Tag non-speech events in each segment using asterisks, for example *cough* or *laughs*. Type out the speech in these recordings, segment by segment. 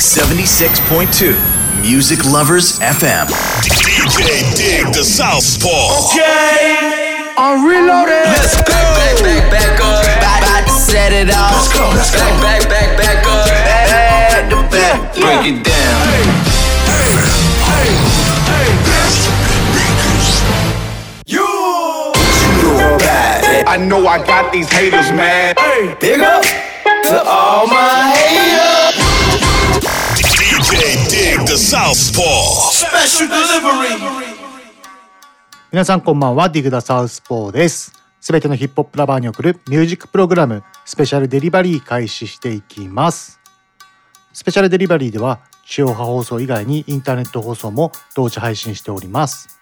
76.2 Music Lovers FM. DJ Dig the Southpaw. Okay, I'm reloaded. Let's go. Back, back, back, back up. About, about to set it off. Let's go, let's go. Back, back, back, back up. Back to back. Break it down. Hey, hey, hey. I know I got these haters mad. Big up to all my haters. The Southpaw. Special delivery. 皆さんこんばんは、ディグダサウスポーです。すべてのヒップホップラバーに送るミュージックプログラム、スペシャルデリバリー開始していきます。スペシャルデリバリーでは、地上波放送以外にインターネット放送も同時配信しております。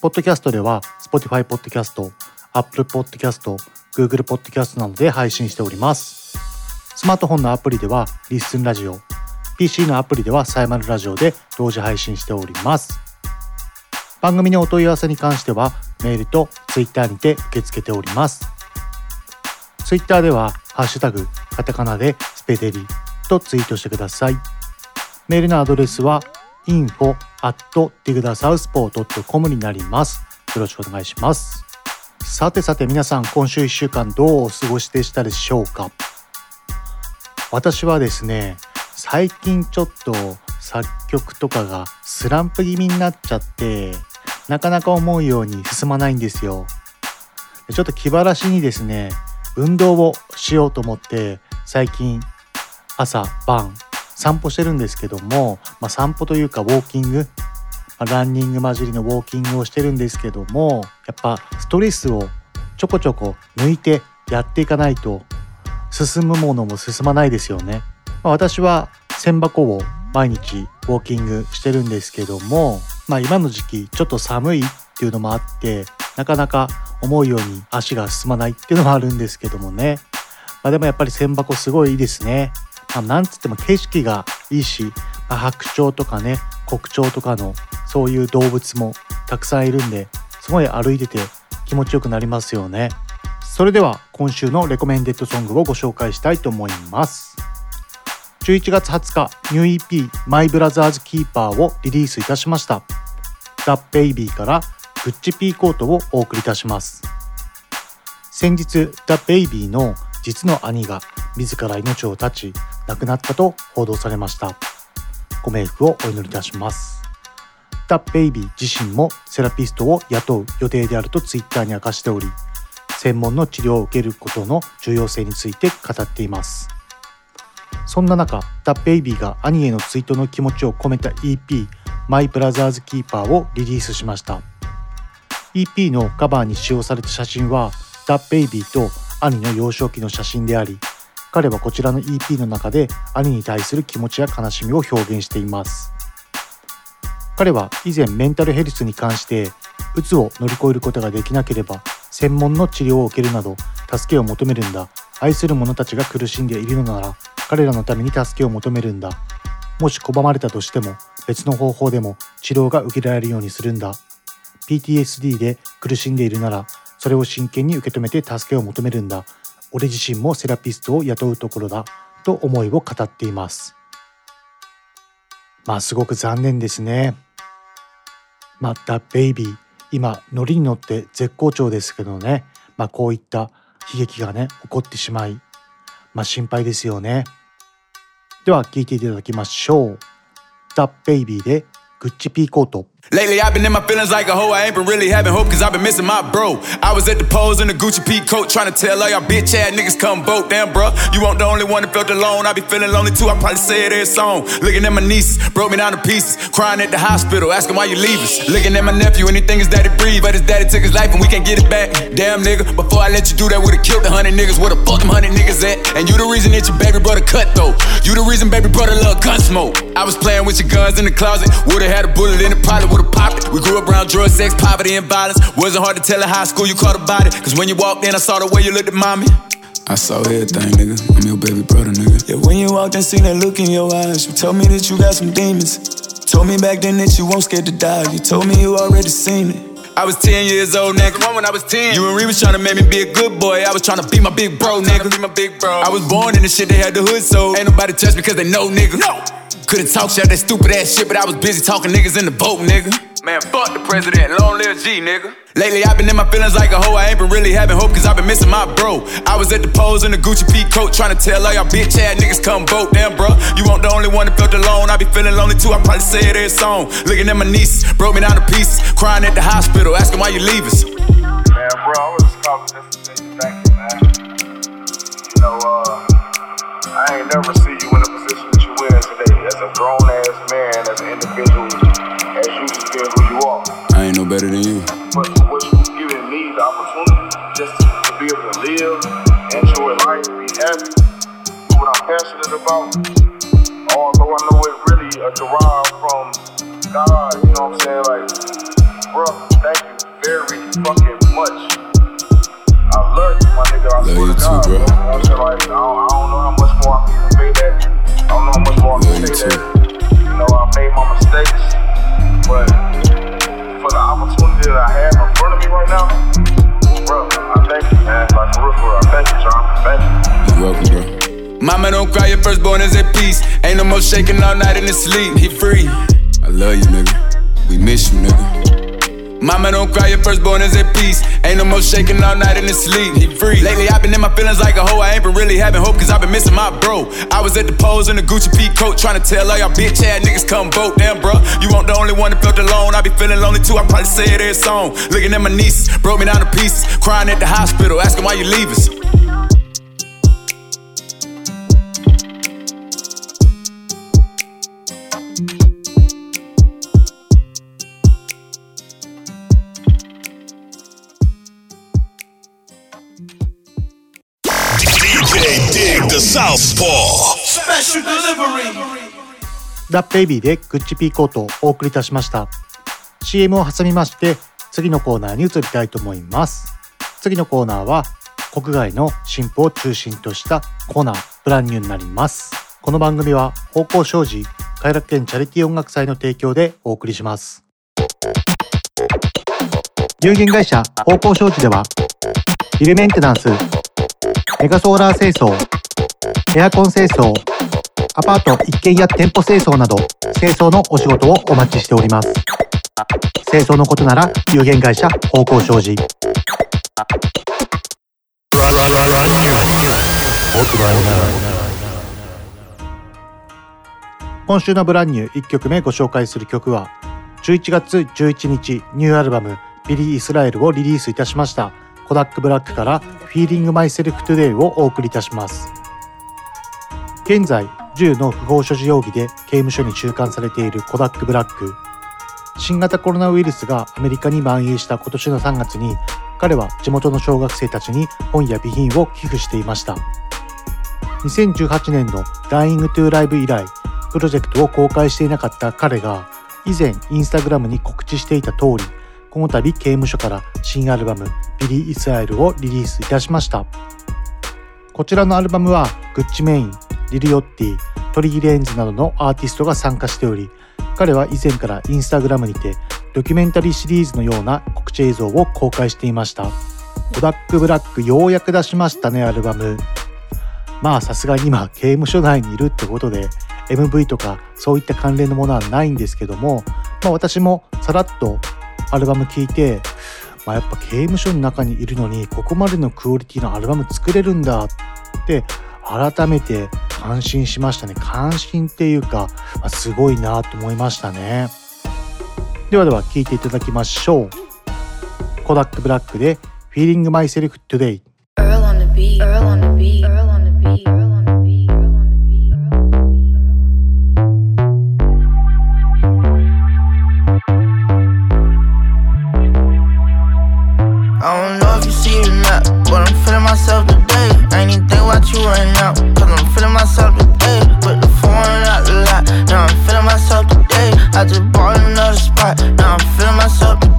ポッドキャストでは、Spotify ポッドキャスト、Apple ポッドキャスト、Google ポッドキャストなどで配信しております。スマートフォンのアプリでは、リッスンラジオ、PC のアプリでは、サイマルラジオで同時配信しております。番組のお問い合わせに関してはメールとツイッターにて受け付けております。ツイッターではハッシュタグカタカナでスペデリとツイートしてください。メールのアドレスは info at digdasouthpaw.com になります。よろしくお願いします。さてさて皆さん今週1週間どうお過ごしでしたでしょうか？私はですね最近ちょっと作曲とかがスランプ気味になっちゃってなかなか思うように進まないんですよちょっと気晴らしにですね運動をしようと思って最近朝晩散歩してるんですけども、まあ、散歩というかウォーキング、まあランニング混じりのウォーキングをしてるんですけどもやっぱストレスをちょこちょこ抜いてやっていかないと進むものも進まないですよね。まあ私は千箱を毎日ウォーキングしてるんですけども、まあ、今の時期ちょっと寒いっていうのもあってなかなか思うように足が進まないっていうのもあるんですけどもね、まあ、でもやっぱり千箱すごいいいですね。まあ、なんつっても景色がいいし、まあ、白鳥とかね黒鳥とかのそういう動物もたくさんいるんですごい歩いてて気持ちよくなりますよね。それでは今週のレコメンデッドソングをご紹介したいと思います。11月20日、ニュー EP My Brothers Keeper をリリースいたしました。The Baby からグッチピーコートをお送りいたします。先日、The Baby の実の兄が自ら命を絶ち、亡くなったと報道されました。ご冥福をお祈りいたします。The Baby 自身もセラピストを雇う予定であるとツイッターに明かしており、専門の治療を受けることの重要性について語っています。そんな中、The Baby が兄へのツイートの気持ちを込めた EP My Brother's Keeper をリリースしました。EP のカバーに使用された写真は The Baby と兄の幼少期の写真であり、彼はこちらの EP の中で兄に対する気持ちや悲しみを表現しています。彼は以前メンタルヘルスに関して、うつを乗り越えることができなければ、専門の治療を受けるなど、助けを求めるんだ。愛する者たちが苦しんでいるのなら、彼らのために助けを求めるんだ。もし拒まれたとしても、別の方法でも治療が受けられるようにするんだ。PTSD で苦しんでいるなら、それを真剣に受け止めて助けを求めるんだ。俺自身もセラピストを雇うところだ。と思いを語っています。まあ、すごく残念ですね。まあ、The Baby、今、ノリに乗って絶好調ですけどね。まあ、こういった悲劇がね、起こってしまい、まあ、心配ですよね。では、聞いていただきましょう。ザ・ベイビーで、グッチピーコート。Lately, I've been in my feelings like a hoe. I ain't been really having hope, cause I've been missing my bro. I was at the pose in the Gucci P coat, trying to tell all y'all bitch ass niggas come vote. Damn, bro, you weren't the only one that felt alone. I be feeling lonely too, I probably say it every song. Looking at my nieces, broke me down to pieces. Crying at the hospital, asking why you leave us. Looking at my nephew, anything his daddy breathe, but his daddy took his life and we can't get it back. Damn, nigga, before I let you do that, would've killed the hundred niggas. Where the fuck them hundred niggas at? And you the reason that your baby brother cut though. You the reason baby brother love gun smoke. I was playing with your guns in the closet, would've had a bullet in the probably would've popped it. We grew up around drug, sex, poverty, and violence. Wasn't hard to tell in high school you caught about it. Cause when you walked in, I saw the way you looked at mommy. I saw everything, nigga. I'm your baby brother, nigga. Yeah, when you walked in, seen that look in your eyes. You told me that you got some demons. Told me back then that you won't scared to die. You told me you already seen it. I was 10 years old, nigga. One when I was 10. You and Ree was trying to make me be a good boy. I was trying to be my big bro, nigga. Be my big bro. I was born in the shit they had the hood so ain't nobody touch me cause they know, nigga. No. Couldn't talk shit, that stupid ass shit, but I was busy talking niggas in the boat, nigga. Man, fuck the president, long live G, nigga. Lately, I've been in my feelings like a hoe. I ain't been really having hope, cause I've been missing my bro. I was at the pose in the Gucci P coat, trying to tell all y'all bitch ass niggas come vote. Damn, bro, you want the only one that felt alone. I be feeling lonely too, I probably say it every song. Looking at my nieces, broke me down to pieces. Crying at the hospital, asking why you leave us. Man, bro, I was calling just to say thank you, man. You know, uh, I ain't never see shaking all night in his sleep. He free. Lately, I've been in my feelings like a hoe. I ain't been really having hope, cause I've been missing my bro. I was at the pose in the Gucci P coat, trying to tell all y'all bitch ass niggas come vote. Damn, bro, you want the only one that felt alone. I be feeling lonely too, I probably say it every song. Looking at my nieces, broke me down to pieces. Crying at the hospital, asking why you leave us. ラップエビーでグッチピーコートをお送りいたしました。CM を挟みまして次のコーナーに移りたいと思います。次のコーナーは国外の新婦を中心としたコーナーブランニューになります。この番組は方向障子快楽園チャリティー音楽祭の提供でお送りします。有限会社方向障子ではビルメンテナンスメガソーラー清掃エアコン清掃アパート一軒家店舗清掃など清掃のお仕事をお待ちしております。清掃のことなら有限会社方向障子今週のブランニュー1曲目ご紹介する曲は11月11日ニューアルバムビリー・イスラエルをリリースいたしましたコダック・ブラックから Feeling Myself Today をお送りいたします。現在銃の不法所持容疑で刑務所に収監されているコダック・ブラック。新型コロナウイルスがアメリカに蔓延した今年の3月に彼は地元の小学生たちに本や備品を寄付していました。2018年の Dying to Live 以来プロジェクトを公開していなかった彼が以前インスタグラムに告知していた通りこの度刑務所から新アルバムビリー・イスラエルをリリースいたしました。こちらのアルバムはグッチ・メイン、リル・ヨッティ、トリギ・レンズなどのアーティストが参加しており彼は以前からインスタグラムにてドキュメンタリーシリーズのような告知映像を公開していました。コダック・ブラックようやく出しましたねアルバム。まあさすがに今刑務所内にいるってことで MV とかそういった関連のものはないんですけども、まあ、私もさらっとアルバム聴いて、まあ、やっぱ刑務所の中にいるのにここまでのクオリティのアルバム作れるんだって改めて感心しましたね感心っていうか、まあ、すごいなと思いましたねではでは聴いていただきましょうコダックブラックで Feeling Myself Today Earl on the beat. Earl on the beat. Earl on the beat. Earl on the beat. I don't know if you see it or not, but I'm feeling myself today. I ain't even think about you right now, cause I'm feeling myself today. Put the phone out the lot, now I'm feeling myself today. I just bought another spot, now I'm feeling myself today.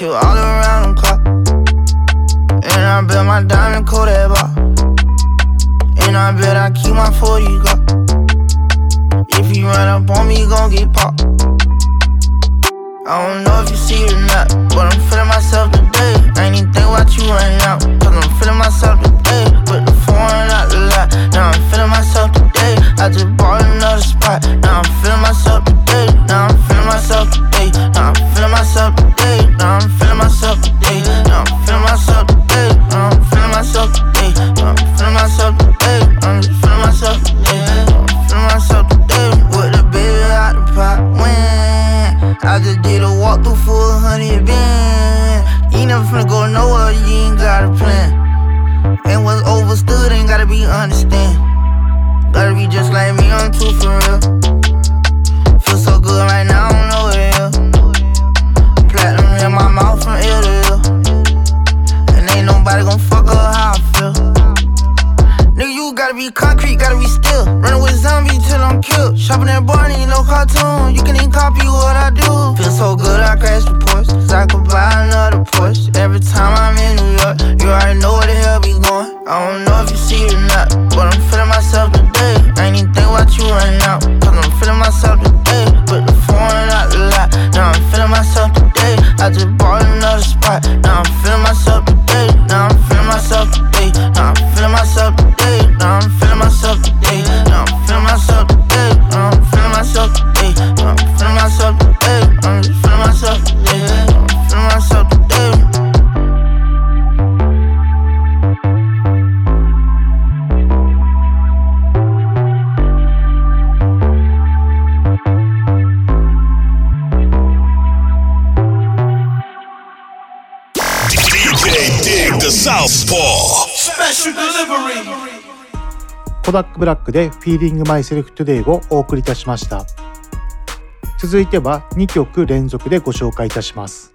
you all around. A walk hundred band. You never finna go nowhere, you ain't got a plan. And what's overstood ain't gotta be understand. Gotta be just like me, I'm too for real. Feel so good right now, I don't know where. Platinum in my mouth from ear to ear. And ain't nobody gon' fuck up how gotta be concrete, gotta be still. Running with zombies till I'm killed. Shopping at Barney, no cartoon. You can even copy what I do. Feel so good, I crash the Porsche. Cause I could buy another Porsche. Every time I'm in New York, you already know where the hell be going. I don't know if you see it or not, but I'm feeling myself today. I ain't even think about you right now, cause I'm feeling myself today. Put the foreign out the lot, now I'm feeling myself today. I just bought another spot, now I'm feeling myself today. コダックブラックで Feeling Myself Today をお送りいたしました。続いては2曲連続でご紹介いたします。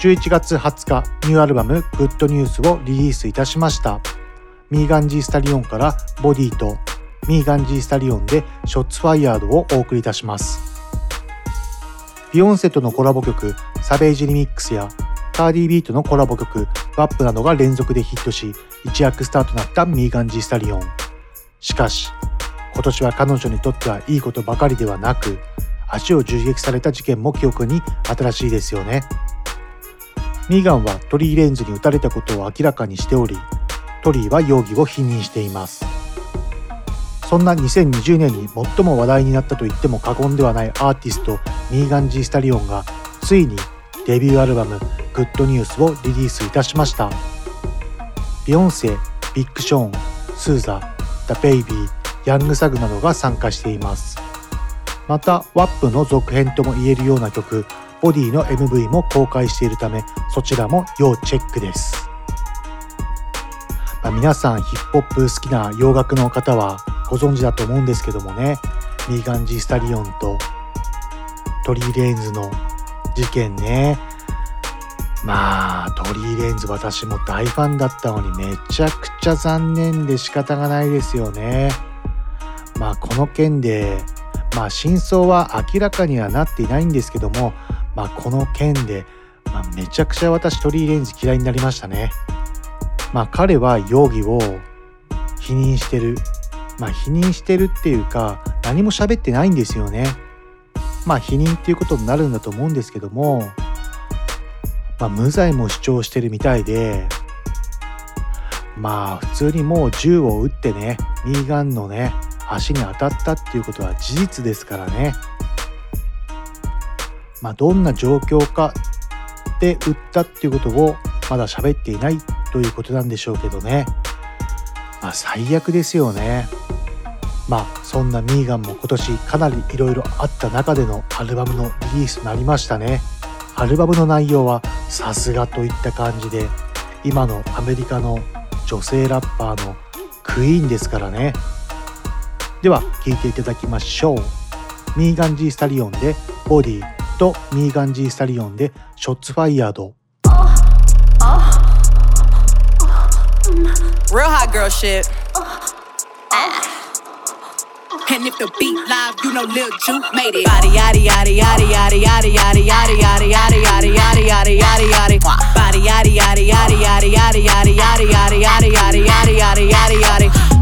11月20日ニューアルバム Good News をリリースいたしました。ミーガンジースタリオンから Body とミーガンジースタリオンで Shots Fired をお送りいたします。ビヨンセとのコラボ曲 Savage Remix やカーディービートのコラボ曲WAPなどが連続でヒットし一躍スターとなったミーガンジースタリオン。しかし今年は彼女にとってはいいことばかりではなく足を銃撃された事件も記憶に新しいですよね。ミーガンはトリー・レンズに撃たれたことを明らかにしておりトリーは容疑を否認しています。そんな2020年に最も話題になったと言っても過言ではないアーティストミーガン・ジー・スタリオンがついにデビューアルバム「グッドニュースをリリースいたしました。ビヨンセビッグ・ショーンスーザザ・ベイビーヤング・サグなどが参加しています。また WAP の続編とも言えるような曲ボディの MV も公開しているためそちらも要チェックです、まあ、皆さんヒップホップ好きな洋楽の方はご存知だと思うんですけどもねミーガン・ジ・スタリオンとトリー・レインズの事件ねまあトリー・レンズ私も大ファンだったのにめちゃくちゃ残念で仕方がないですよね。まあこの件でまあ真相は明らかにはなっていないんですけどもまあこの件で、まあ、めちゃくちゃ私トリー・レンズ嫌いになりましたね。まあ彼は容疑を否認してる。まあ否認してるっていうか何も喋ってないんですよね。まあ否認っていうことになるんだと思うんですけどもまあ、無罪も主張してるみたいでまあ普通にもう銃を撃ってねミーガンのね足に当たったっていうことは事実ですからね。まあどんな状況かで撃ったっていうことをまだ喋っていないということなんでしょうけどね。まあ最悪ですよね。まあそんなミーガンも今年かなりいろいろあった中でのアルバムのリリースとなりましたね。アルバムの内容はさすがといった感じで今のアメリカの女性ラッパーのクイーンですからねでは聴いていただきましょうミーガン・ジー・スタリオンでボディとミーガン・ジー・スタリオンでショッツ・ファイヤード Oh, Real hot girl shit. Ah. And if the beat live, you know Lil Juke made it. Body yaddy yaddy yaddy yaddy yaddy yaddy yaddy yaddy yaddy yaddy yaddy yaddy yaddy yaddy. Body yaddy yaddy yaddy yaddy yaddy yaddy yaddy yaddy yaddy yaddy yaddy yaddy.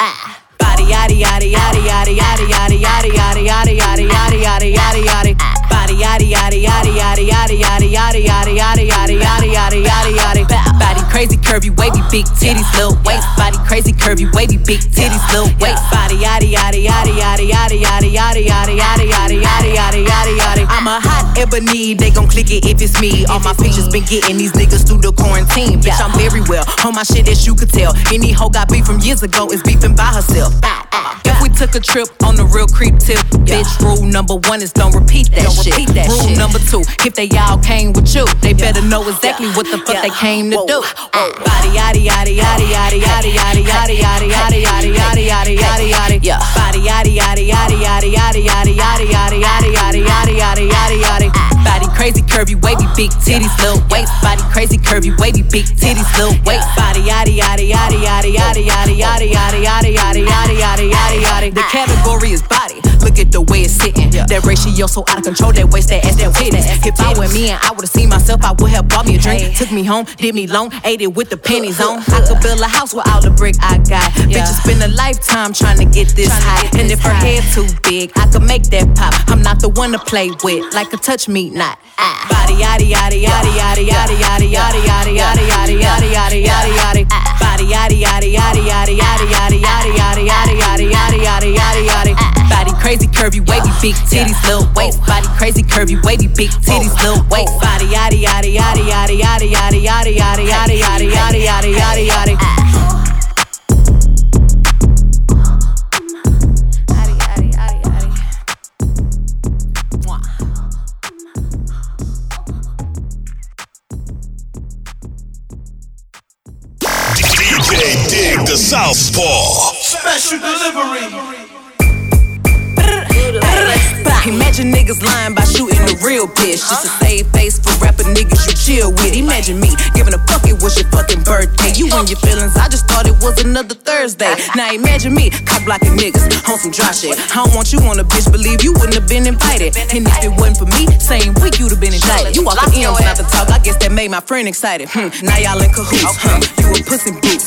Ah. Body yaddy yaddy yaddy yaddy yaddy yaddy yaddy yaddy yaddy yaddy yaddy yaddy yaddy yaddy. Body yaddy yaddy yaddy yaddy yaddy yaddy yaddy yaddy yaddy yaddy yaddy yaddy yaddy crazy curvy wavy big titties little waist. Body crazy curvy wavy big titties little waist. Body yaddy yaddy yaddy yaddy yaddy yaddy yaddy yaddy yaddy yaddy yaddy yaddy yaddy yaddy. I'm a hot ebony, they gon' click it if it's me. All my features been getting these niggas through the quarantine. Bitch, I'm very well on my shit as you could tell. Any hoe got beef from years ago is beefing by herself. If we took a trip on the real creep tip, bitch, rule number one is don't repeat that Don't shit. repeat that rule shit. number two, if they all came with you, they better know exactly what the fuck they came to do. Body yaddy yaddy yaddy yaddy yaddy yaddy yaddy yaddy yaddy yaddy yaddy yaddy yaddy yaddy. Yeah. Body yaddy yaddy yaddy yaddy yaddy yaddy yaddy yaddy yaddy yaddy yaddy yaddy yaddy yaddy. Crazy curvy wavy big titties little waist. Body crazy curvy wavy big titties little waist. Body yaddy yaddy yaddy yaddy yaddy yaddy yaddy yaddy yaddy yaddy yaddy yaddy yaddy yaddy. The category is body. Look at the way it's sitting. That ratio so out of control. That waist, that ass, that titties. If I were me and I would've seen myself, I would have bought me a drink. Took me home, did me long, ate it with the pennies on. I could build a house with all the brick I got. Bitches spend a lifetime trying to get this high. And if her head too big, I could make that pop. I'm not the one to play with, like a touch me not. Ah. Body yaddy yaddy yaddy yaddy yaddy yaddy yaddy yaddy yaddy yaddy yaddy yaddy yaddy yaddy. Body yaddy yaddy yaddy yaddy yaddy yaddy yaddy yaddy yaddy yaddy yaddy yaddy yaddy yaddy. Body crazy curvy wavy big titties little waist. Body crazy curvy wavy big titties little waist. Body yaddy yaddy yaddy yaddy yaddy yaddy yaddy yaddy yaddy yaddy yaddy yaddy yaddy yaddy. Southpaw. Special delivery. Imagine niggas lying by shooting the real bitch just to save face for rapper niggas you chill with. Imagine me giving a fuck it was your fucking birthday. You and your feelings, I just thought it was another Thursday. Now imagine me cop blocking niggas on some dry shit. I don't want you on a bitch, believe you wouldn't have been invited. And if it wasn't for me, same week you'd have been indicted. You walk the M's not to talk, I guess that made my friend excited. Hmm, now y'all in cahoots, huh? You a pussy boots.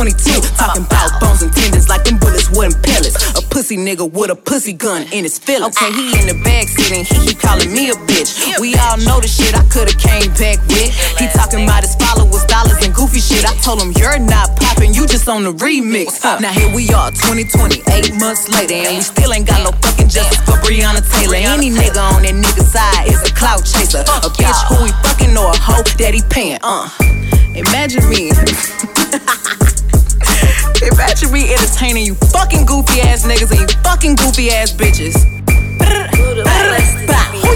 22. Talking about bones and tendons like them bullets wasn't pellets. A pussy nigga with a pussy gun in his feelings. Okay, he in the backseat and he keep calling me a bitch. We all know the shit I could've came back with. He talking about his followers, dollars, and goofy shit. I told him you're not popping, you just on the remix. Now here we are, 2020, eight months later, and we still ain't got no fucking justice for Breonna Taylor. Any nigga on that nigga side is a clout chaser, a bitch who he fucking or a hoe that he paying. Uh, imagine me. *laughs* Imagine me entertaining you fucking goofy ass niggas and you fucking goofy ass bitches.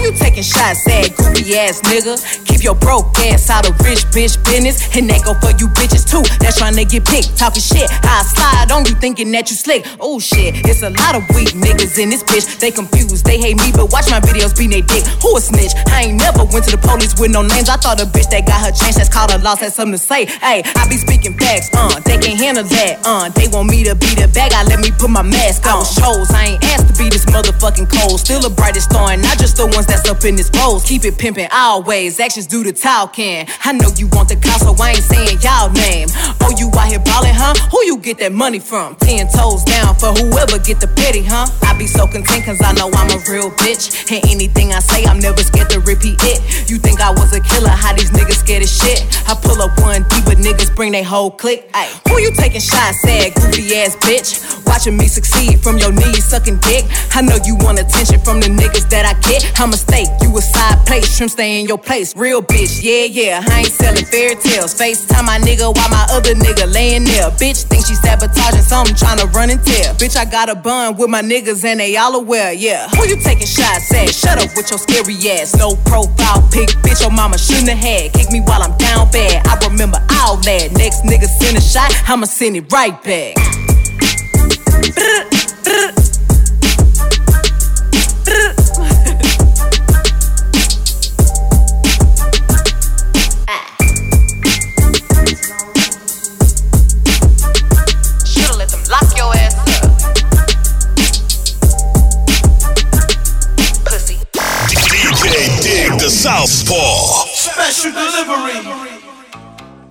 You taking shots at, goofy ass nigga? Keep your broke ass out of rich bitch business. And that go for you bitches too. That's trying to get picked, talking shit. I slide on you thinking that you slick. Oh shit, it's a lot of weak niggas in this bitch. They confused, they hate me, but watch my videos be they dick. Who a snitch? I ain't never went to the police with no names. I thought a bitch that got her chance that's called a loss had something to say. Hey, I be speaking facts, uh, they can't handle that, uh. They want me to be the bad guy, let me put my mask on. I was chose, I ain't asked to be this motherfucking cold. Still the brightest star, and not just the ones that's up in this pose. Keep it pimping always, actions do the talking. I know you want the clout, so I ain't saying y'all name. Oh, you out here ballin', huh? Who you get that money from? Ten toes down for whoever get the pity, huh? I be so content cause I know I'm a real bitch. And anything I say, I'm never scared to repeat it. You think I was a killer, how these niggas scared as shit? I pull up one deep, but niggas bring they whole clique. Ay, who you taking shots at, goofy ass bitch? Watching me succeed from your knees sucking dick. I know you want attention from the niggas that I get. I'm a steak, you a side plate, shrimp stay in your place. Real bitch, yeah, yeah. I ain't selling fairy tales. FaceTime my nigga while my other nigga laying there. Bitch think she sabotaging something, trying to run and tell. Bitch, I got a bun with my niggas and they all aware, yeah. Who you taking shots at? Shut up with your scary ass. No profile pic, bitch, your mama shouldn't have had. Kick me while I'm down bad. I remember all that. Next nigga send a shot, I'ma send it right back.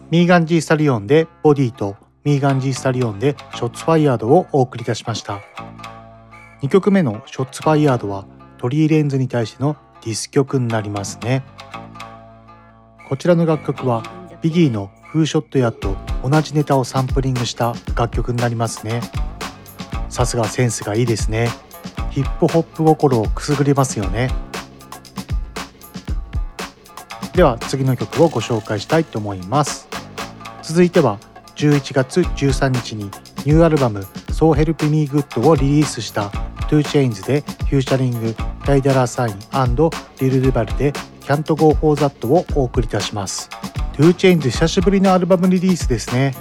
ミーガン G スタリオンで Body とミーガン G スタリオンで Shots Fired をお送りいたしました。2曲目の Shots Fired はトリーレンズに対してのディス曲になりますね。こちらの楽曲はビギーの Who Shot Ya と同じネタをサンプリングした楽曲になりますね。さすがセンスがいいですね。ヒップホップ心をくすぐりますよね。では次の曲をご紹介したいと思います。続いては11月13日にニューアルバム「So Help Me Good」をリリースした 2Chains でフューチャリングダイダラーサインリル・ルバルで Can't Go For That をお送りいたします。2Chains 久しぶりのアルバムリリースですね。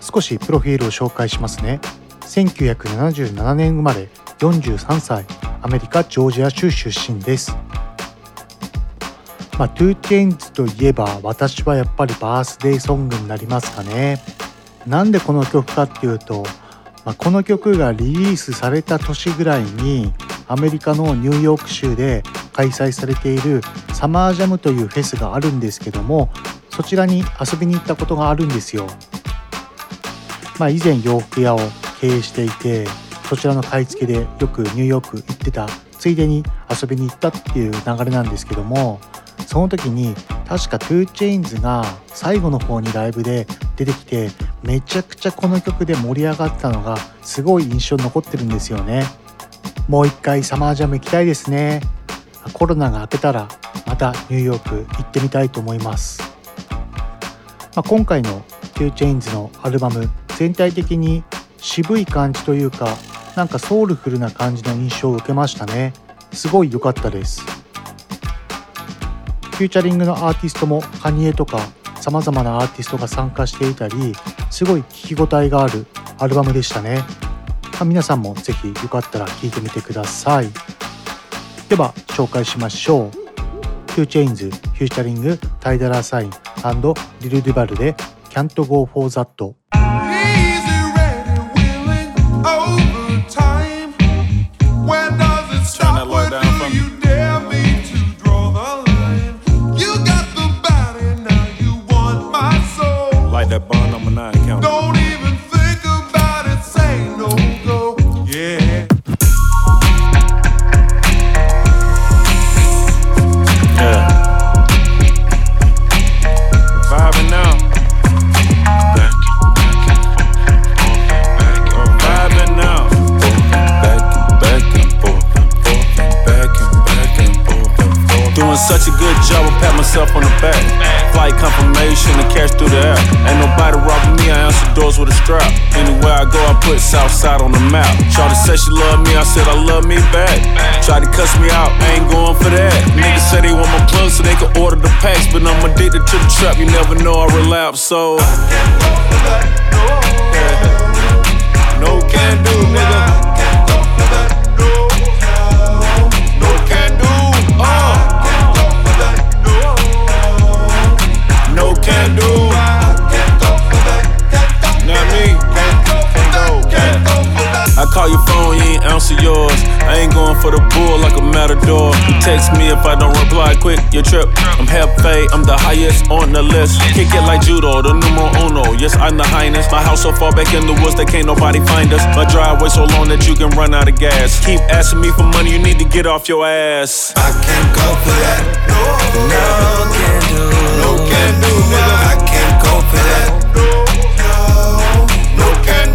少しプロフィールを紹介しますね。1977年生まれ43歳アメリカジョージア州出身です。まあ、2Chains といえば私はやっぱりバースデーソングになりますかね。なんでこの曲かっていうと、まあ、この曲がリリースされた年ぐらいにアメリカのニューヨーク州で開催されているサマージャムというフェスがあるんですけどもそちらに遊びに行ったことがあるんですよ。まあ、以前洋服屋を経営していてそちらの買い付けでよくニューヨーク行ってたついでに遊びに行ったっていう流れなんですけどもその時に確か 2Chains が最後の方にライブで出てきてめちゃくちゃこの曲で盛り上がったのがすごい印象に残ってるんですよね。もう一回サマージャム行きたいですね。コロナが明けたらまたニューヨーク行ってみたいと思います、まあ、今回の 2Chains のアルバム全体的に渋い感じというかなんかソウルフルな感じの印象を受けましたね。すごい良かったです。ューチャリングのアーティストもカニエとかさまざまなアーティストが参加していたりすごい聴き応えがあるアルバムでしたね、まあ皆さんもぜひよかったら聴いてみてください。では紹介しましょう。2Chains フューチャリングタイダラーサインリル・デュバルで Can't Go For That him. No! Such a good job, I pat myself on the back. Flight confirmation to cash through the air. Ain't nobody robbing me, I answer doors with a strap. Anywhere I go, I put Southside on the map. Shawty said she love me, I said I love me back. Tried to cuss me out, I ain't going for that. Niggas say they want my plug so they can order the packs, but I'm addicted to the trap. You never know I relapse, so. No can do, nigga. Call your phone, you ain't answer yours. I ain't going for the bull like a matador. You text me if I don't reply quick, your trip. I'm fade, I'm the highest on the list. Kick it like judo, the numero uno. Yes, I'm the highness. My house so far back in the woods that can't nobody find us. My driveway so long that you can run out of gas. Keep asking me for money, you need to get off your ass. I can't go for that. No, can do. No can do, nigga. I can't go for that. No can do.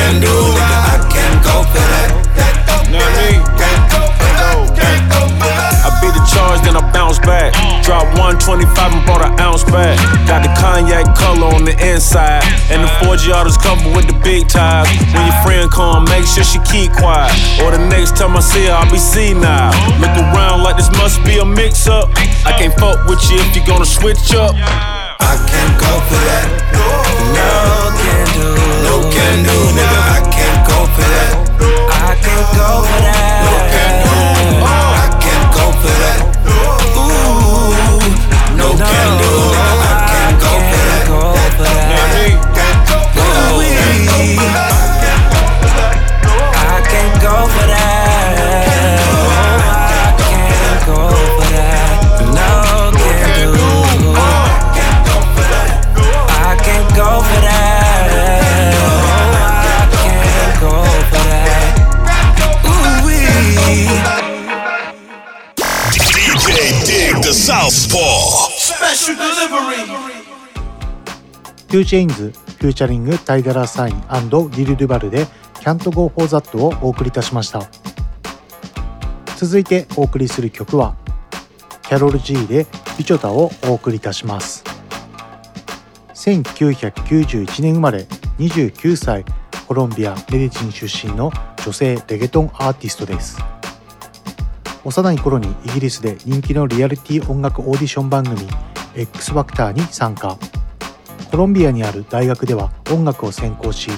can do that. I can't go for that. Know what I mean? I beat the charge, then I bounce back. Drop 125 and bought an ounce back. Got the cognac color on the inside. And the 4G autos covered with the big ties. When your friend come, make sure she keep quiet. Or the next time I see her, I'll be senile. Look around like this must be a mix up. I can't fuck with you if you gonna switch up. I can't go for that. No can do. No can do, nigga. I can't go for that. I can't go for that. トゥーチェインズ featuring タイダラーサインリル・ドゥバルで Can't Go For That をお送りいたしました。続いてお送りする曲はキャロル G で Bichota をお送りいたします。1991年生まれ29歳コロンビア・メディチン出身の女性レゲトンアーティストです。幼い頃にイギリスで人気のリアリティ音楽オーディション番組 X ファクターに参加。コロンビアにある大学では音楽を専攻し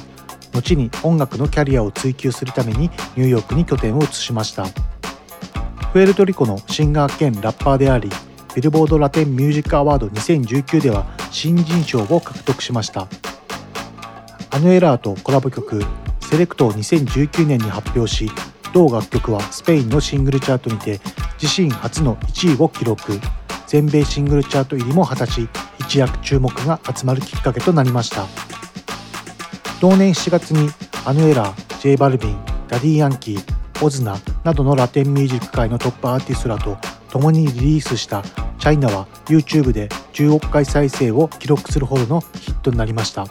後に音楽のキャリアを追求するためにニューヨークに拠点を移しました。プエルトリコのシンガー兼ラッパーでありビルボードラテンミュージックアワード2019では新人賞を獲得しました。アヌエラーとコラボ曲「セレクトを2019年に発表し同楽曲はスペインのシングルチャートにて自身初の1位を記録。全米シングルチャート入りも果たし一躍注目が集まるきっかけとなりました。同年7月にアヌエラー J バルビンダディ・ヤンキーオズナなどのラテンミュージック界のトップアーティストらと共にリリースした「チャイナ」は YouTube で10億回再生を記録するほどのヒットになりました。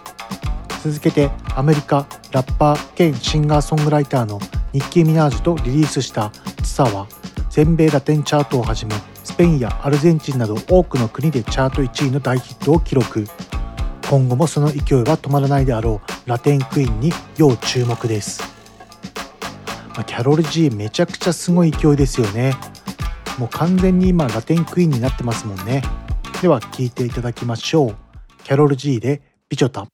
続けてアメリカラッパー兼シンガーソングライターのニッキー・ミナージュとリリースした「 Tusa」は全米ラテンチャートをはじめスペインやアルゼンチンなど多くの国でチャート1位の大ヒットを記録。今後もその勢いは止まらないであろう。ラテンクイーンに要注目です、まあキャロル G めちゃくちゃすごい勢いですよね。もう完全に今ラテンクイーンになってますもんね。では聴いていただきましょう。キャロル G で Bichota。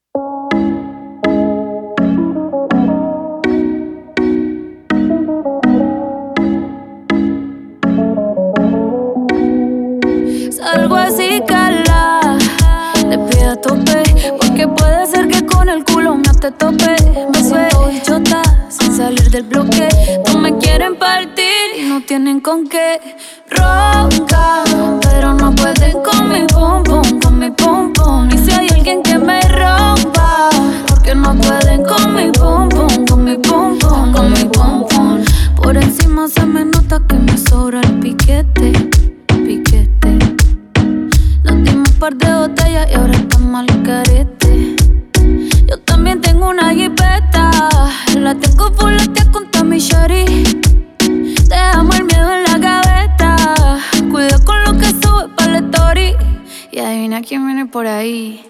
Te tope. Me bichota sin salir del bloque. No me quieren partir y no tienen con qué. Ronca, pero no pueden con mi pum pum, con mi pum pum. Y si hay alguien que me rompa, porque no pueden con mi pum pum, con mi pum pum, con mi pum pum. Por encima se me nota que me sobra el piquete, piquete. Nos dimos un par de botellas y ahora estamos al carete. También tengo una jipeta. La tengo fuletea con Tommy Shari. Dejamos el miedo en la gaveta. Cuida con lo que sube para la story. Y adivina quién viene por ahí.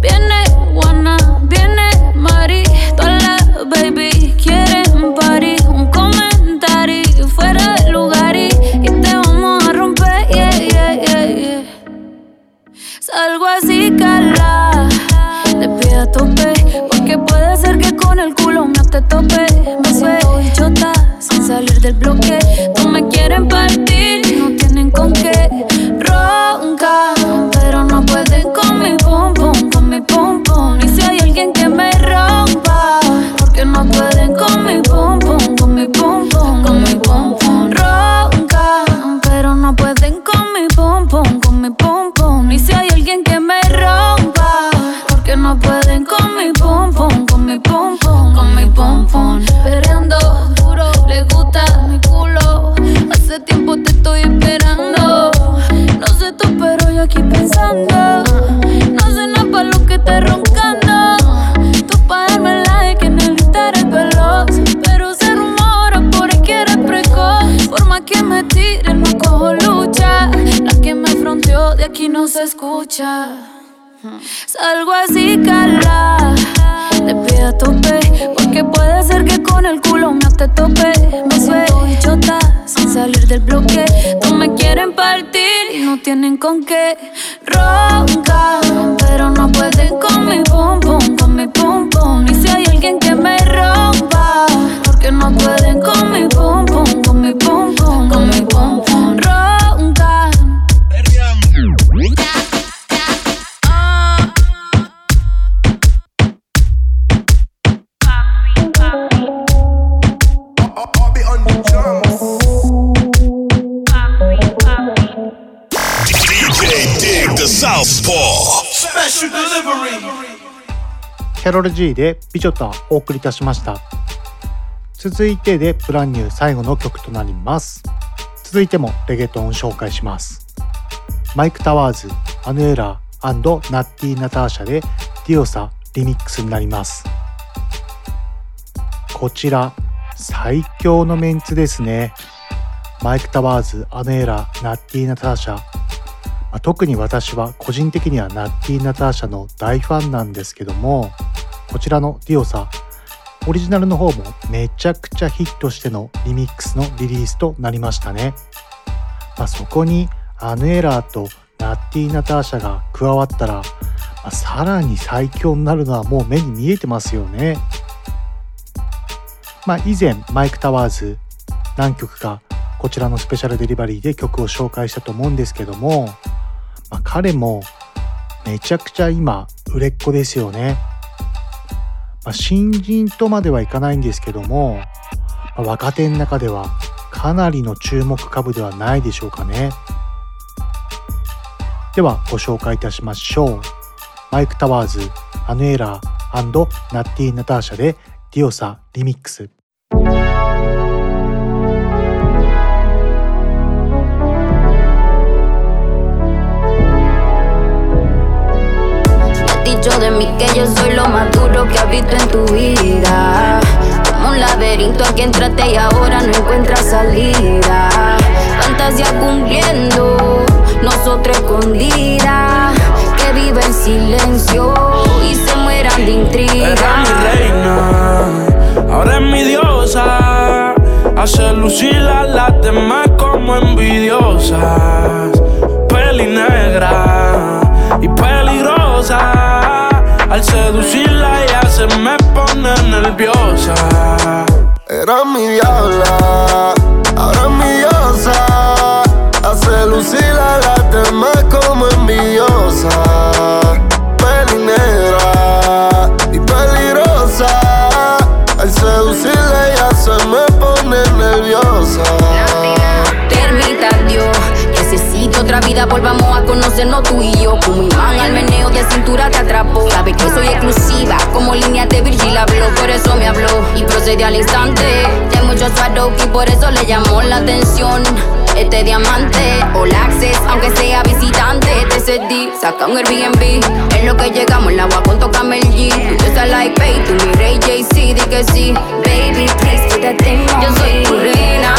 Viene Juana, viene Mari. Todas las baby quieren party. Un comentario fuera del lugar y, y te vamos a romper. Yeah, yeah, yeah, yeah. Salgo así, cala. Le pido a tope. Porque puede ser que con el culo no te tope. Me suelto bichota sin salir del bloque. No me quieren partir no tienen it. キャロル G で美女とお送りいたしました。続いてでブランニュー最後の曲となります。続いてもレゲトンを紹介します。マイク・タワーズアヌエラナッティ・ナターシャでディオサリミックスになります。こちら最強のメンツですね。マイク・タワーズアヌエラナッティ・ナターシャまあ特に私は個人的にはナッティ・ナターシャの大ファンなんですけどもこちらのディオサ。オリジナルの方もめちゃくちゃヒットしてのリミックスのリリースとなりましたね、まあ、そこにアヌエラーとナッティ・ナターシャが加わったら、まあさらに最強になるのはもう目に見えてますよね。まあ以前マイク・タワーズ何曲かこちらのスペシャルデリバリーで曲を紹介したと思うんですけども、まあ、彼もめちゃくちゃ今売れっ子ですよね。まあ、新人とまではいかないんですけども、まあ若手の中ではかなりの注目株ではないでしょうかね。ではご紹介いたしましょう。マイク・タワーズ、アヌエラーナッティ・ナターシャでディオサリミックス。Que yo soy lo más duro que has visto en tu vida. Como un laberinto al que entraste y ahora no encuentras salida. Fantasía cumpliendo, nosotros escondidas. Que vive en silencio y se mueran de intriga. Era mi reina, ahora es mi diosa. Hace lucir a las demás como envidiosas. Peli negra y peligrosa. Al seducirla ya se me pone nerviosa. Era mi diabla, ahora es mi diosa. Hace lucir a las demás como envidiosa. Peli negra y peligrosa. Al seducirla ya se me pone nerviosa. Permita Dios, necesito otra vida, volvamos a conocernos tú y yo. Como imán al meneo de cintura te atrapó. Soy exclusiva, como línea de Virgil habló, por eso me habló y procede al instante. De muchos y por eso le llamó la atención. Este diamante, all access, aunque sea visitante, te cedí, saca un Airbnb. En lo que llegamos, el agua con toca el G. Tú estás like, babe, tú mi rey JC, di que sí. Baby, please put that thing Yo soy tu reina,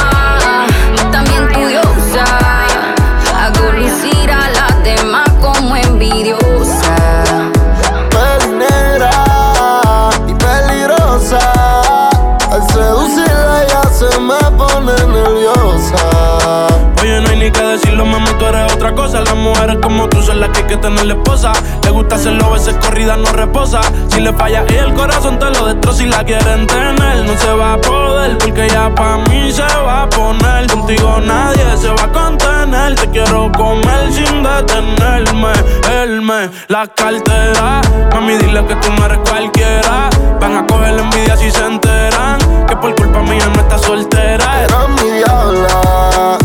eres otra cosa. Las mujeres como tú son las que hay que tener esposa. Le gusta hacerlo, veces corrida no reposa. Si le falla y el corazón te lo destroza. Si la quieren tener, no se va a poder. Porque ya pa' mí se va a poner. Contigo nadie se va a contener. Te quiero comer sin detenerme. Él me la cartera. Mami, dile que tú no eres cualquiera. Van a coger la envidia si se enteran. Que por culpa mía no está soltera. Era mi diabla,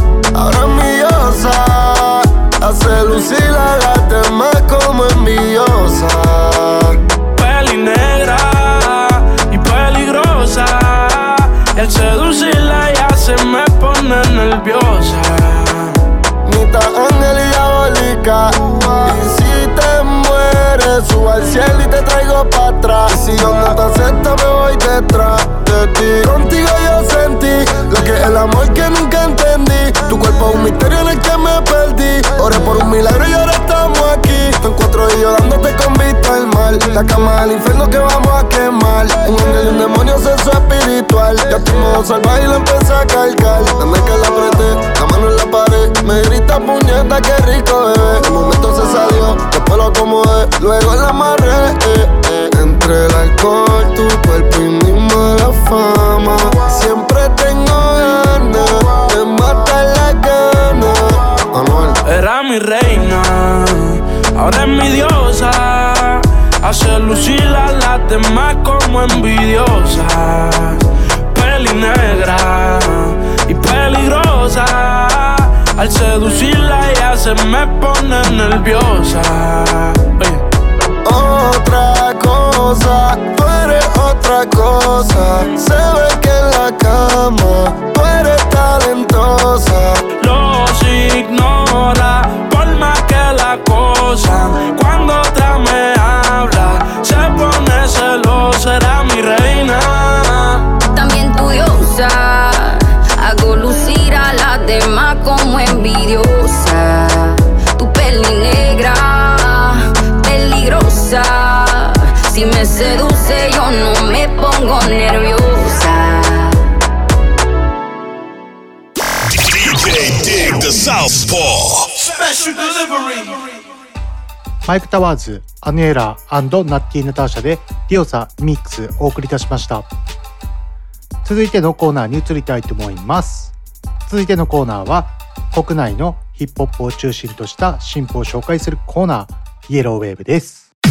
lucir a las demás como envidiosa. peli negra y peligrosa. Al seducirla ya se me pone nerviosa. Nita ángel y diabólica. Y si te mueres, subo al cielo y te traigo para atrás. Si yo no te acepto, me voy detrás de ti. Contigo yo sentí lo que es el amor que un misterio en el que me perdí. Oré por un milagro y ahora La cama del infierno que vamos a quemar. Un ángel y un demonio sexo espiritual. Ya tu modo salvaje y lo empecé a cargar. Desde que la apreté, la mano en la pared. Me grita puñeta, qué rico bebé. De momento se salió, después lo acomodé. Luego la amarré. Eh, eh. Entre el alcohol, tu cuerpo y mi mala fama. Siempre tengo ganas de matar la gana. Era mi reina, ahora es mi diosa. Hace lucir a las demás como envidiosas. Peli negra y peligrosa. Al seducirla ella se me pone nerviosa. Otra cosa, tú eres otra cosa. Se ve que en la cama tú eres talentosa. Los ignora por más que la cosa. Cuando otra me habla, se pone celosa, era mi reina. También tu diosa. Hago lucir a las demás como envidiosa. Tu peli negra, peligrosa. Si me seduce, yo no me pongo nerviosa. DJ Dig the Southpaw. Special delivery. マイクタワーズ、アヌエルAA、ナッティ・ナターシャで Diosa Remix お送りいたしました。続いてのコーナーに移りたいと思います。続いてのコーナーは国内のヒップホップを中心とした新譜を紹介するコーナー、イエローウェーブです。イ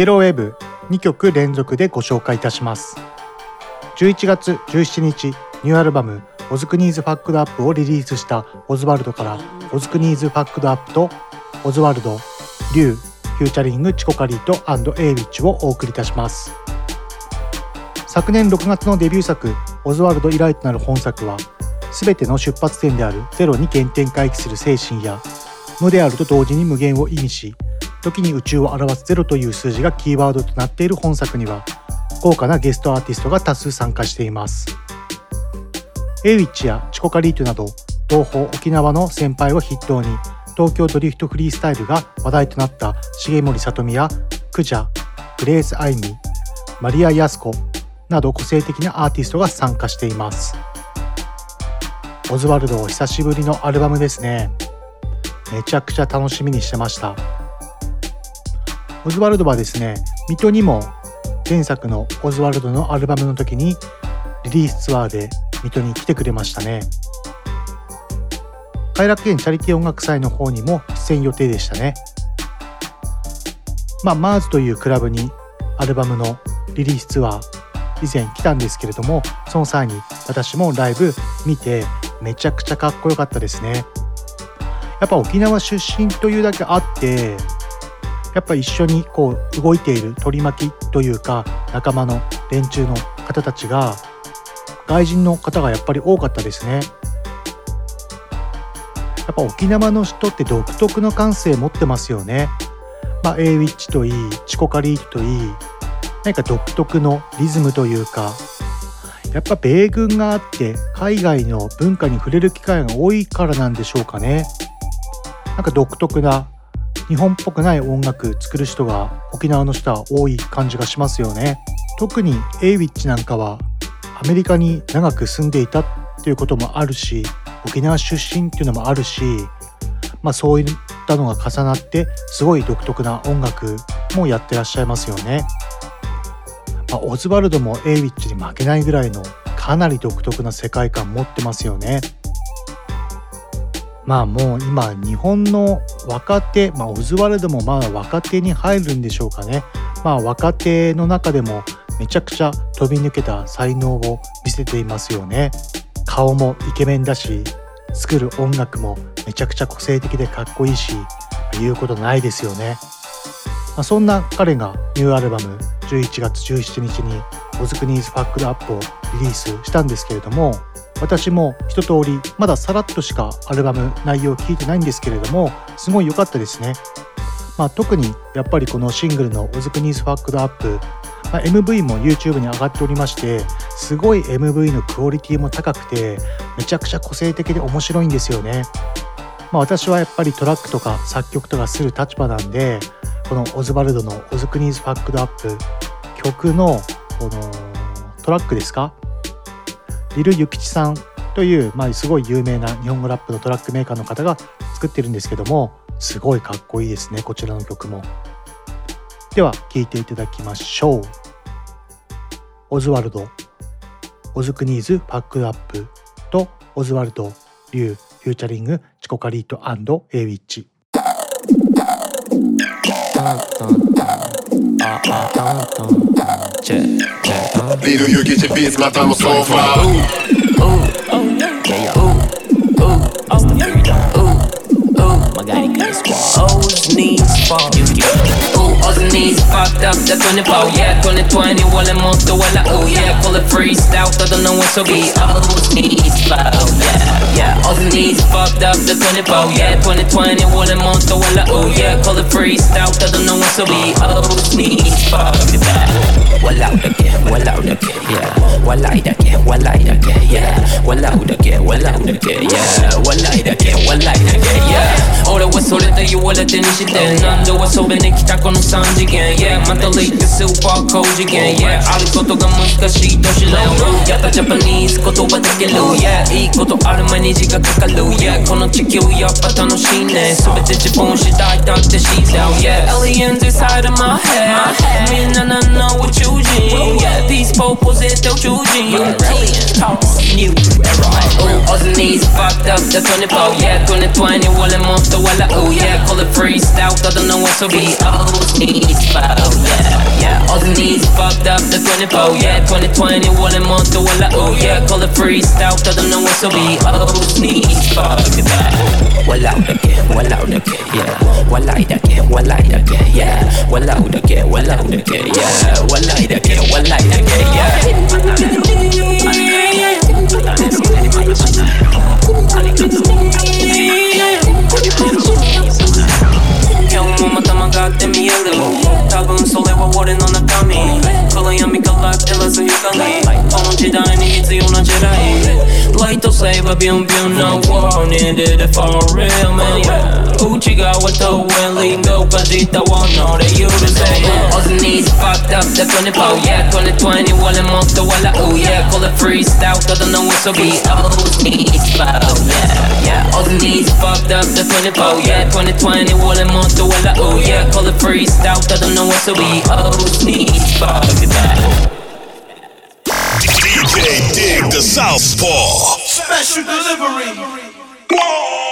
エローウェーブ2曲連続でご紹介いたします。11月17日、ニューアルバム「オズクニーズ・ファックドアップ」をリリースしたオズワルドから「オズクニーズ・ファックドアップ」とオズワルド、リュウ、フューチャリングチコカリートエイビッチをお送りいたします。昨年6月のデビュー作「オズワルド以来となる本作は全ての出発点であるゼロに原点回帰する精神や無であると同時に無限を意味し時に宇宙を表すゼロという数字がキーワードとなっている本作には豪華なゲストアーティストが多数参加していますエイウィッチやチコカリートなど東方沖縄の先輩を筆頭に東京ドリフトフリースタイルが話題となった重森さとみやクジャグレース・アイミマリア・ヤスコなど個性的なアーティストが参加しています。オズワルドを久しぶりのアルバムですね。めちゃくちゃ楽しみにしてました。オズワルドはですね水戸にも前作のオズワルドのアルバムの時にリリースツアーで水戸に来てくれましたね。偕楽園チャリティー音楽祭の方にも出演予定でしたね。まあマーズというクラブにアルバムのリリースツアー以前来たんですけれどもその際に私もライブ見てめちゃくちゃかっこよかったですね。やっぱ沖縄出身というだけあってやっぱ一緒にこう動いている取り巻きというか仲間の連中の方たちが外人の方がやっぱり多かったですね。やっぱ沖縄の人って独特の感性持ってますよね。まあ A ウィッチといいチコカリーといい何か独特のリズムというかやっぱ米軍があって海外の文化に触れる機会が多いからなんでしょうかね。なんか独特な日本っぽくない音楽作る人が沖縄の人は多い感じがしますよね。特にエイウィッチなんかはアメリカに長く住んでいたっていうこともあるし沖縄出身っていうのもあるしまあそういったのが重なってすごい独特な音楽もやってらっしゃいますよね、まあ、オズワルドもエイウィッチに負けないぐらいのかなり独特な世界観持ってますよねまあもう今日本の若手、まあ、オズワルドもまあ若手に入るんでしょうかね。まあ若手の中でもめちゃくちゃ飛び抜けた才能を見せていますよね。顔もイケメンだし、作る音楽もめちゃくちゃ個性的でかっこいいし、言うことないですよね。まあ、そんな彼がニューアルバム11月17日にオズクニーズファックドアップをリリースしたんですけれども、私も一通りまださらっとしかアルバム内容を聞いてないんですけれどもすごい良かったですねまあ、特にやっぱりこのシングルの「オズクニーズファックドアップ」まあ、MV も YouTube に上がっておりましてすごい MV のクオリティも高くてめちゃくちゃ個性的で面白いんですよね。まあ、私はやっぱりトラックとか作曲とかする立場なんでこのオズバルドの「オズクニーズファックドアップ」曲のこのトラックですか？リル・ユキチさんという、まあ、すごい有名な日本語ラップのトラックメーカーの方が作ってるんですけどもすごいかっこいいですねこちらの曲もでは聴いていただきましょう。オズワルドオズクニーズパックアップとオズワルドリュウフューチャリングチコカリートエイウィッチビルユキチビーズまたもソファー Odds and knees fucked up, that's when it bow, yeah. 2020, well, I'm off the oh yeah. Call it freestyle, I don't know what's so be. Odds and knees bow, yeah, yeah. All and knees fucked up, that's when bow, yeah. 2020, well, I'm off the oh yeah. Call it freestyle, I don't know what's to be. Odds and knees fucked up fall, yeah. Wala again, wala again, yeah. Wala again, wala again, yeah. Wala again, wala again, yeah. Wala again, wala again, yeah. 俺はそれで言われてにして何度遊びに来たこの3次元 Yeah またレイクスーパー高次元 Yeah あることが難しいと知らんやっぱジャパニーズ言葉できる Yeah いいことある前に時間かかる Yeah この地球やっぱ楽しいね全て自分次第だって知って Yeah aliens inside of my head みんな何の宇 宙人 Yeah these people 絶対宇宙人 Aliens talk new era Ooh Oz knees fucked up the 24 Yeah 2020 wala monster wala ooh yeah Call it freestyle todo no eso be O's knees fucked yeah yeah Oz knees fucked up the 24 Yeah 2020 wala monster wala ooh yeah Call it freestyle todo no eso be O's knees fucked yeah Wala again wala again yeah Wala again wala again yeah Wala again wala again yeah lie, they get one lie, they get yeah. もまた曲がって見える多分それは俺の中身暗闇から照らす光この時代に必要な時代ライトセーバービュンビュンの war needed it for real man yeah 内側と上リンゴかじったもので許せ Oz knees fucked up the 24 yeah 2020俺もっと笑う yeah これ freestyle ただの嘘び Oz knees fucked yeah yeah Oz knees fucked up the 24 yeah 2020俺もっと笑う yeah これ freestyle ただの嘘び Oz knees fucked yeah DJ Dig the Southpaw. Special delivery. Kingdom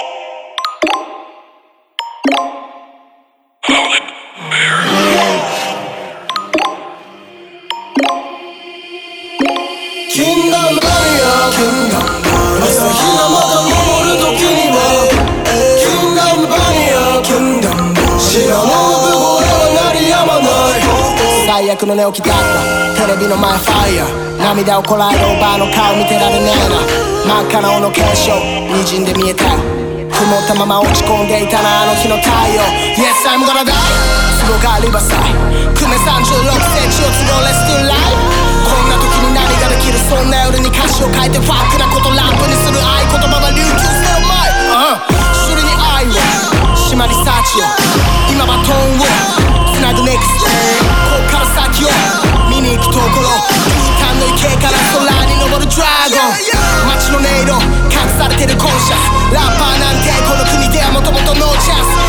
ない最悪の寝起きだった。テレビの前ファイヤー。涙をこらえるおばあの顔見てられねえな。真っ赤な尾の検証滲んで見えた。曇ったまま落ち込んでいたなあの日の太陽。Yes I'm gonna die 都合がリバサイ久米36センチを都合 Let's still live こんな時に何ができるそんな夜に歌詞を書いてファックなことラップにする合言葉が流通してうまい、それに愛を締まり幸を。今バトンをつなぐ NEXT 先を見に行くところ。空間の池から空に昇るドラゴン街の音色隠されてるコンシャスラッパーなんてこの国ではもともとノーチャンス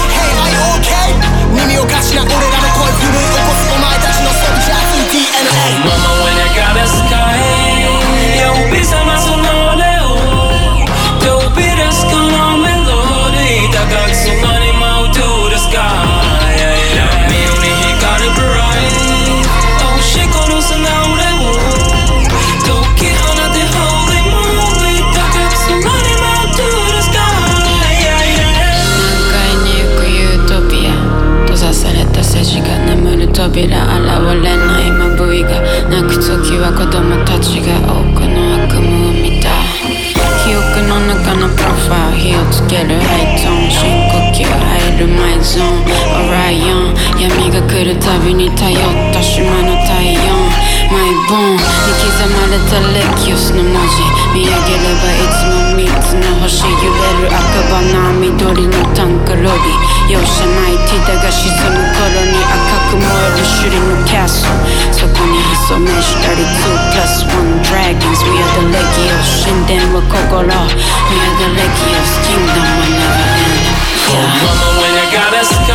扉現れないまぶいが泣く時は子供たちが多くの悪夢を見た。記憶の中のプロファイル火をつけるハイトーン。深呼吸入るマイゾーン。オライオン闇が来るたびに頼った島の太陽。マイボーンに刻まれたレキオスの文字見上げればいつも三つの星揺れる赤羽緑のタンクロリ容赦ないティダが沈む頃に赤く燃える首里のキャッスルそこに潜めし32 plus 1 dragons We are the legios 神殿は心 We are the legios Kingdom will never end Oh mama when you gotta sky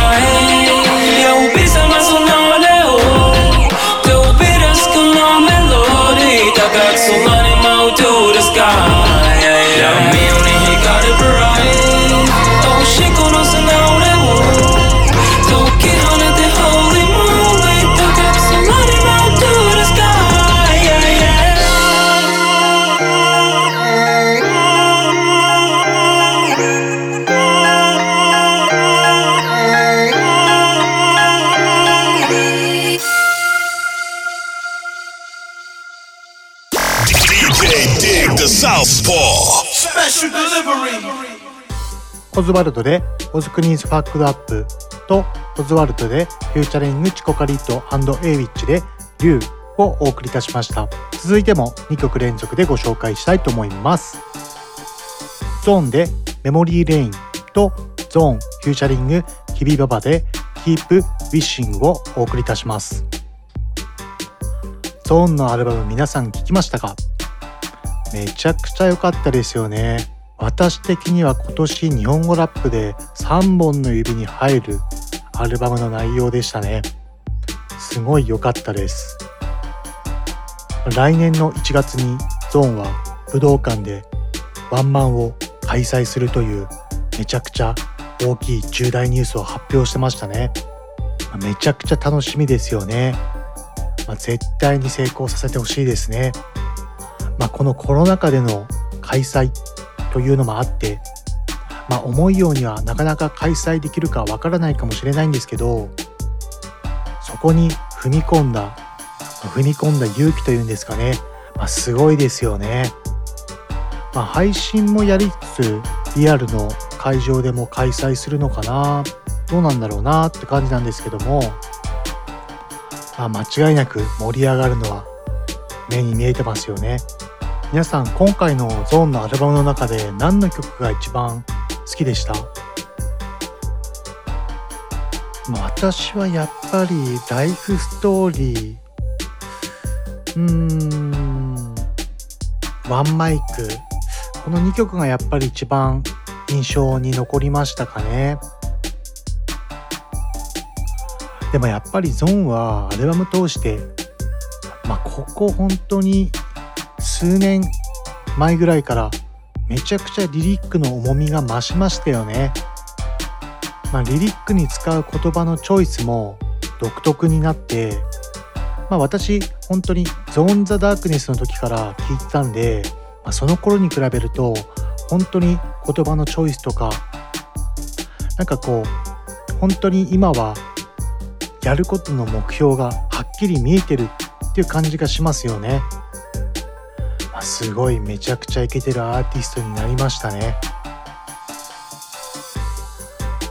ズワルドでオズクニーズファックドアップとオズワルドで featuring チコカリートエイウィッチでリュウをお送りいたしました。続いても2曲連続でご紹介したいと思います。ゾーンで Memory Lane とゾーン featuring キビババで Keep Wishing をお送りいたします。ゾーンのアルバム皆さん聴きましたか？めちゃくちゃ良かったですよね。私的には今年日本語ラップで3本の指に入るアルバムの内容でしたね。すごい良かったです。来年の1月にゾーンは武道館でワンマンを開催するというめちゃくちゃ大きい重大ニュースを発表してましたね。めちゃくちゃ楽しみですよね、まあ、絶対に成功させてほしいですね。まあ、このコロナ禍での開催というのもあって、まあ、思うようにはなかなか開催できるかわからないかもしれないんですけどそこに踏み込んだ踏み込んだ勇気というんですかね、まあ、すごいですよね。まあ、配信もやりつつリアルの会場でも開催するのかなどうなんだろうなって感じなんですけども、まあ、間違いなく盛り上がるのは目に見えてますよね。皆さん今回のゾーンのアルバムの中で何の曲が一番好きでした、私はやっぱりライフストーリー。うーん。ワンマイク。この2曲がやっぱり一番印象に残りましたかね？でもやっぱりゾーンはアルバム通してまあここ本当に数年前ぐらいからめちゃくちゃリリックの重みが増しましたよね。まあ、リリックに使う言葉のチョイスも独特になって、まあ、私本当にゾーン・ザ・ダークネスの時から聞いてたんで、まあ、その頃に比べると本当に言葉のチョイスとかなんかこう本当に今はやることの目標がはっきり見えてるっていう感じがしますよね。すごいめちゃくちゃイケてるアーティストになりましたね。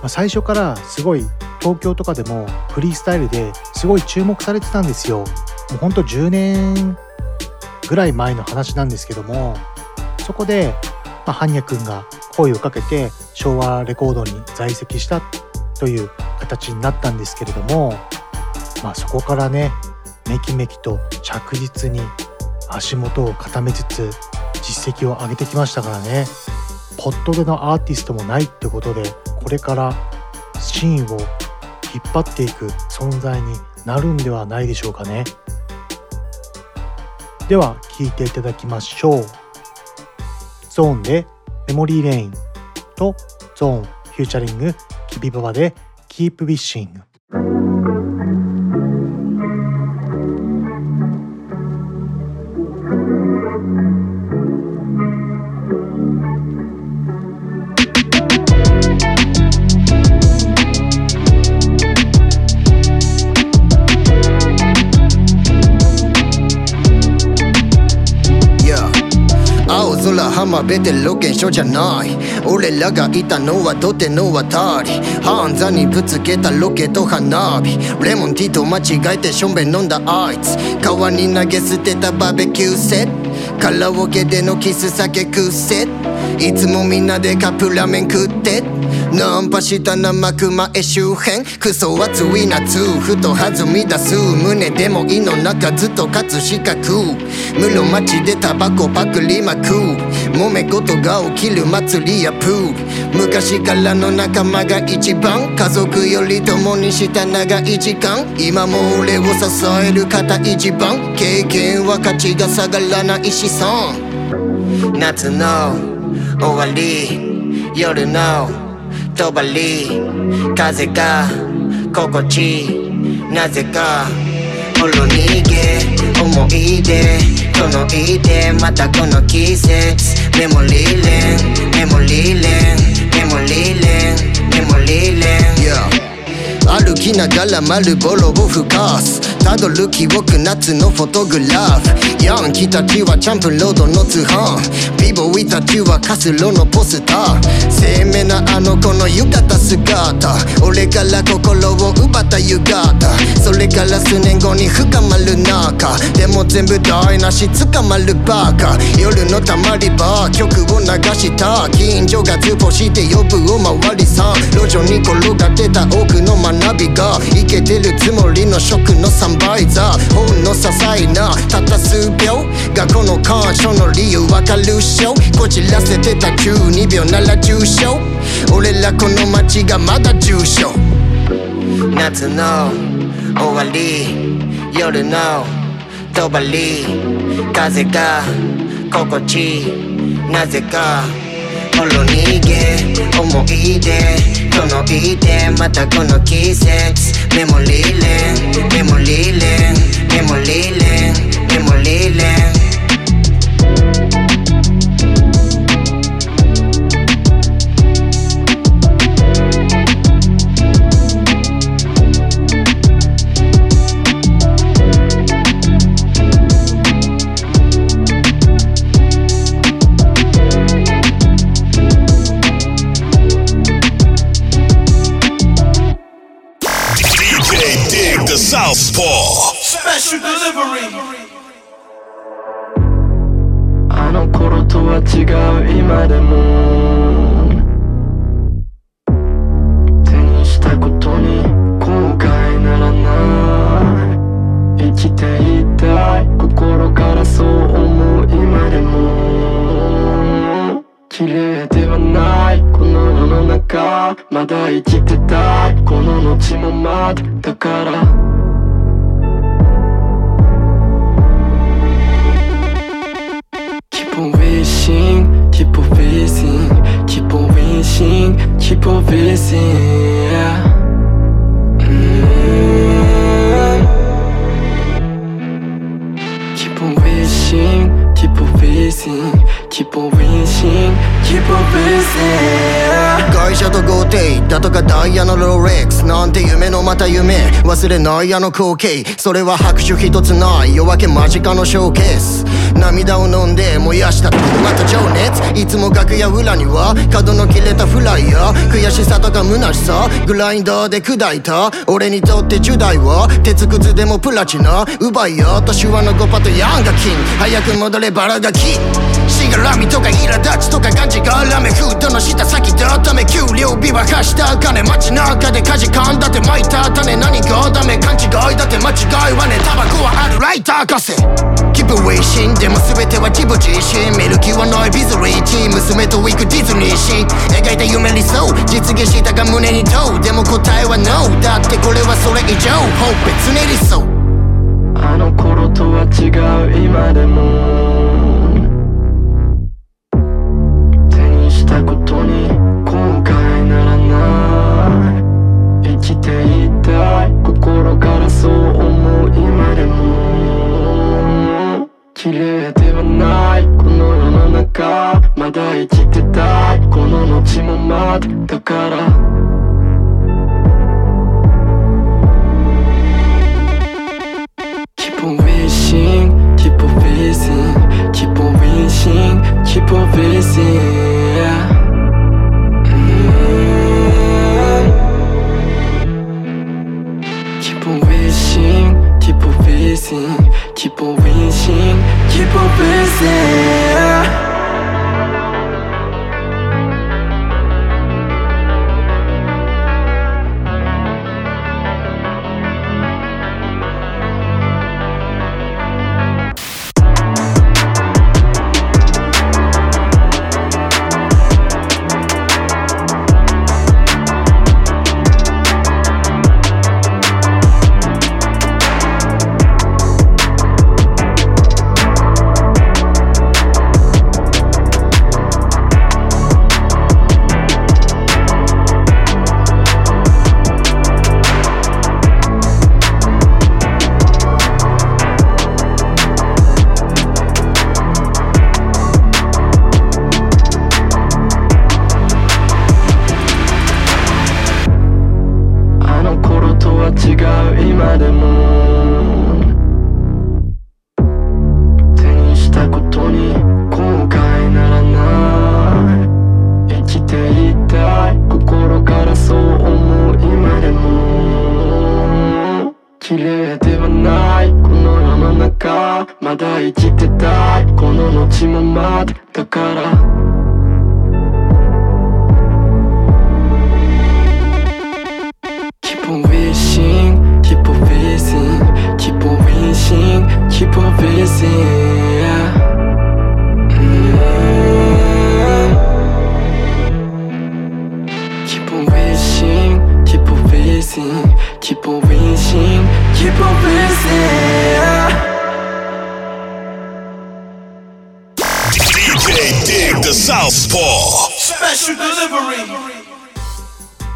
まあ、最初からすごい東京とかでもフリースタイルですごい注目されてたんですよ。もうほんと10年ぐらい前の話なんですけどもそこで、まあ、般若くんが声をかけて昭和レコードに在籍したという形になったんですけれども、まあ、そこからねめきめきと着実に足元を固めつつ実績を上げてきましたからね。ポットでのアーティストもないってことでこれからシーンを引っ張っていく存在になるんではないでしょうかね。では聴いていただきましょう。ゾーンでメモリーレインとゾーンフューチャリングキビババで Keep Wishing 青空ハ浜辺でロケンショじゃない。俺らがいたのはとての渡り。半座にぶつけたロケと花火。レモンティーと間違えてしょんべん飲んだあいつ。川に投げ捨てたバーベキューセット。カラオケでのキス酒くせいつもみんなでカップラーメン食って。ナンパした生熊へ周辺クソ暑い夏ふと弾み出す胸でも胃の中ずっと葛飾区室町でタバコパクりまく揉め事が起きる祭りやプー昔からの仲間が一番家族より共にした長い時間今も俺を支える方一番経験は価値が下がらない資産夏の終わり夜の飛ばり風が心地なぜかほろ逃げ思い出このいでまたこの季節。メモリーレンメモリーレンメモリーレンメモリーレン。Yeah 歩きながら丸ボロを吹かす。たどる記憶夏のフォトグラフ。ヤンキーたちはチャンプロードの通販。ビボイたちはカスロのポスター。鮮明なあの子の浴衣姿。俺から心を奪った浴衣。それから数年後に深まる中。でも全部台無し捕まるバカ。夜のたまり場。曲を流した。近所が通報して呼ぶおまわりさ。ん路上に転がってた多くの学びがいけてるつもりの食のサンバイザーほんの些細なたった数秒がこの感傷の理由わかるっしょ。こじらせてた12秒なら重症。俺らこの街がまだ重症。夏の終わり夜のとばり風が心地いい。なぜか。ほろ逃げ思い出このいでまたこの季節メモリ違う今でも。手にしたことに後悔ならな。い生きていたい。心からそう思う今でも。綺麗ではない。この世の中。まだ生きてたい。この後もまだだから wishing, keep on wishing, keep on wishing, keep on wishing. Yeah. Mm. Keep on wishing, keep on wishing, keep on wishing, keep on wishing. 会社と豪邸だとかダイヤのロレックスなんて夢のまた夢忘れないあの光景。それは拍手一つない。夜明け間近のショーケース。涙を飲んで燃やした。また情熱。いつも楽屋裏には角の切れたフライヤー。悔しさとか虚しさ。グラインダーで砕いた。俺にとって10代は。鉄くずでもプラチナ。奪い合った手話のゴパとヤンが金早く戻れバラが木しがらみとか苛立ちとかがんじがらめ。フードの下先だため。給料日は貸した金街中で火事かんだって巻いた種何がダメ勘違いだって間違いはねタバコはあるライター貸せ。Keep away 死んでも全ては自分自身見る気はないビズリーチ娘と行くディズニーシー。描いた夢理想実現したか胸に問う。でも答えは NO だってこれはそれ以上。Hope 別に理想あの頃とは違う今でも。手にしたことない生きていたい。心からそう思う今でも。綺麗ではない。この世の中。まだ生きてたい。この後もまだだから。Keep on wishing, facing, keep on wishing, keep on.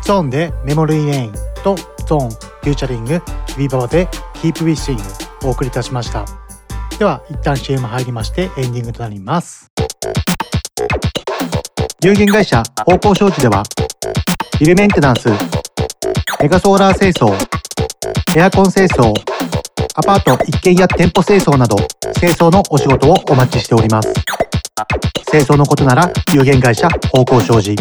ゾーンでメモリーレインとゾーンフューチャリングビババで Keep Wishing お送りいたしました。では一旦 CM 入りましてエンディングとなります。有限会社方向商事ではビルメンテナンスメガソーラー清掃エアコン清掃アパート一軒や店舗清掃など清掃のお仕事をお待ちしております清掃のことなら有限会社方向商事。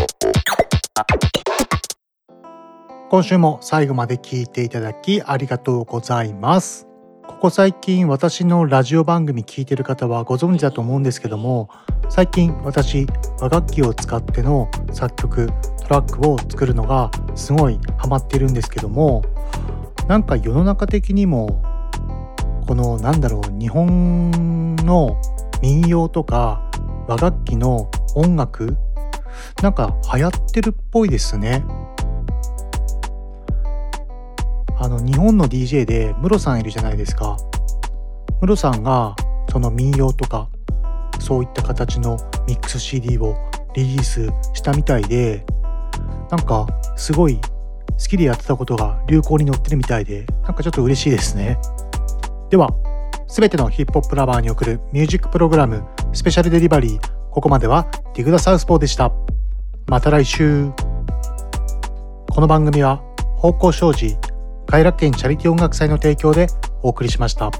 今週も最後まで聞いていただきありがとうございます。ここ最近私のラジオ番組聞いてる方はご存知だと思うんですけども最近私和楽器を使っての作曲トラックを作るのがすごいハマっているんですけどもなんか世の中的にもこのなんだろう日本の民謡とか和楽器の音楽？なんか流行ってるっぽいですね。あの日本の DJ でムロさんいるじゃないですか。ムロさんがその民謡とかそういった形のミックス CD をリリースしたみたいでなんかすごい好きでやってたことが流行に乗ってるみたいでなんかちょっと嬉しいですね。では全てのヒップホップラバーに送るミュージックプログラムスペシャルデリバリー。ここまではディグダサウスポーでした。また来週。この番組は方向障子偕楽園チャリティー音楽祭の提供でお送りしました。